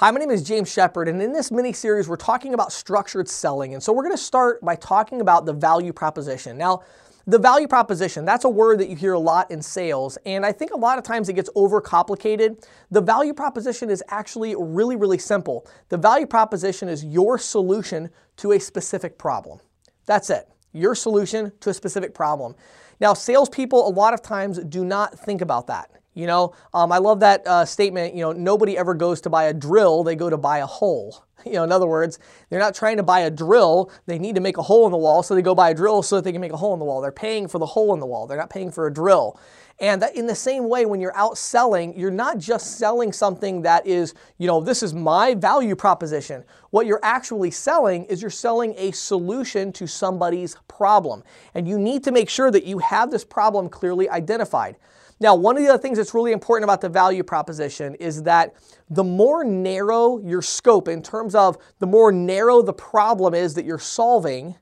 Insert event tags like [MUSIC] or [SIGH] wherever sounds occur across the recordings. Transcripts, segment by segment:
Hi, my name is James Shepard, and in this mini series, we're talking about structured selling. And so we're going to start by talking about the value proposition. Now, the value proposition, that's a word that you hear a lot in sales, and I think a lot of times it gets overcomplicated. The value proposition is actually really, really simple. The value proposition is your solution to a specific problem. That's it, your solution to a specific problem. Now, salespeople a lot of times do not think about that. You know, um, I love that uh, statement. You know, nobody ever goes to buy a drill, they go to buy a hole. [LAUGHS] You know, in other words, they're not trying to buy a drill, they need to make a hole in the wall, so they go buy a drill so that they can make a hole in the wall. They're paying for the hole in the wall, they're not paying for a drill. And in the same way, when you're out selling, you're not just selling something that is, you know, this is my value proposition. What you're actually selling is you're selling a solution to somebody's problem. And you need to make sure that you have this problem clearly identified. Now, one of the other things that's really important about the value proposition is that the more narrow your scope in terms of the more narrow the problem is that you're solving,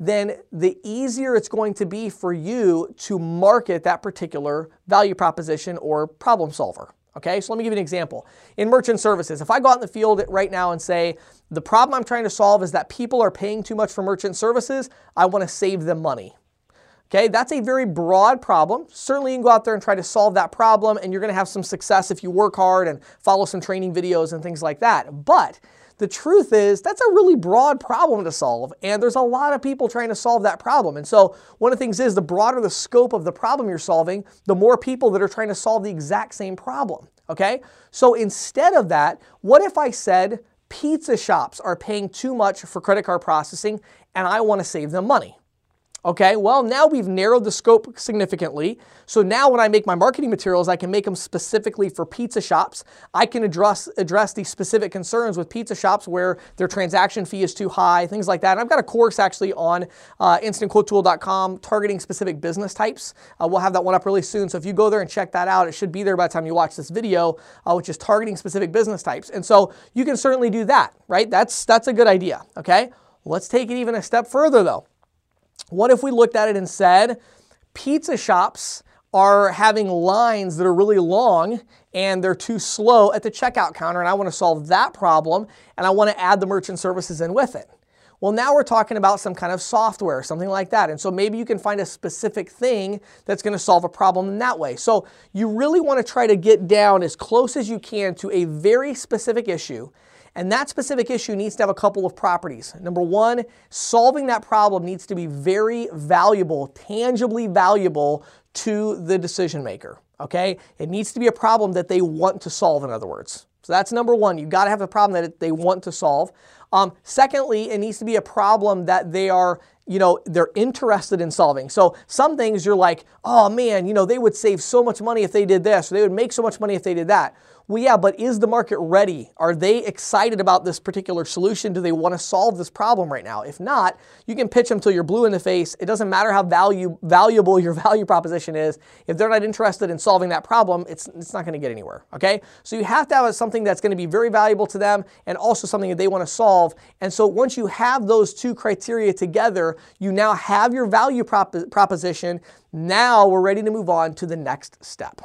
then the easier it's going to be for you to market that particular value proposition or problem solver. Okay, so let me give you an example. In merchant services, if I go out in the field right now and say, the problem I'm trying to solve is that people are paying too much for merchant services, I want to save them money. Okay, that's a very broad problem. Certainly you can go out there and try to solve that problem and you're going to have some success if you work hard and follow some training videos and things like that. But the truth is that's a really broad problem to solve and there's a lot of people trying to solve that problem. And so one of the things is the broader the scope of the problem you're solving, the more people that are trying to solve the exact same problem. Okay? So instead of that, what if I said pizza shops are paying too much for credit card processing and I want to save them money? Okay, well, now we've narrowed the scope significantly. So now when I make my marketing materials, I can make them specifically for pizza shops. I can address, address the specific concerns with pizza shops where their transaction fee is too high, things like that. And I've got a course actually on uh, instantquotetool.com targeting specific business types. Uh, we'll have that one up really soon. So if you go there and check that out, it should be there by the time you watch this video, uh, which is targeting specific business types. And so you can certainly do that, right? That's, that's a good idea, okay? Let's take it even a step further though. What if we looked at it and said, pizza shops are having lines that are really long and they're too slow at the checkout counter, and I want to solve that problem and I want to add the merchant services in with it. Well, now we're talking about some kind of software, something like that. And so maybe you can find a specific thing that's going to solve a problem in that way. So you really want to try to get down as close as you can to a very specific issue and that specific issue needs to have a couple of properties. Number one, solving that problem needs to be very valuable, tangibly valuable to the decision maker. Okay? It needs to be a problem that they want to solve, in other words. So that's number one. You've got to have a problem that they want to solve. Um, secondly, it needs to be a problem that they are you know, they're interested in solving. So some things you're like, oh man, you know, they would save so much money if they did this, or they would make so much money if they did that. Well, yeah, but is the market ready? Are they excited about this particular solution? Do they want to solve this problem right now? If not, you can pitch them till you're blue in the face. It doesn't matter how value, valuable your value proposition is. If they're not interested in solving that problem, it's, it's not going to get anywhere, okay? So you have to have something that's going to be very valuable to them and also something that they want to solve. And so once you have those two criteria together, you now have your value prop proposition. Now we're ready to move on to the next step.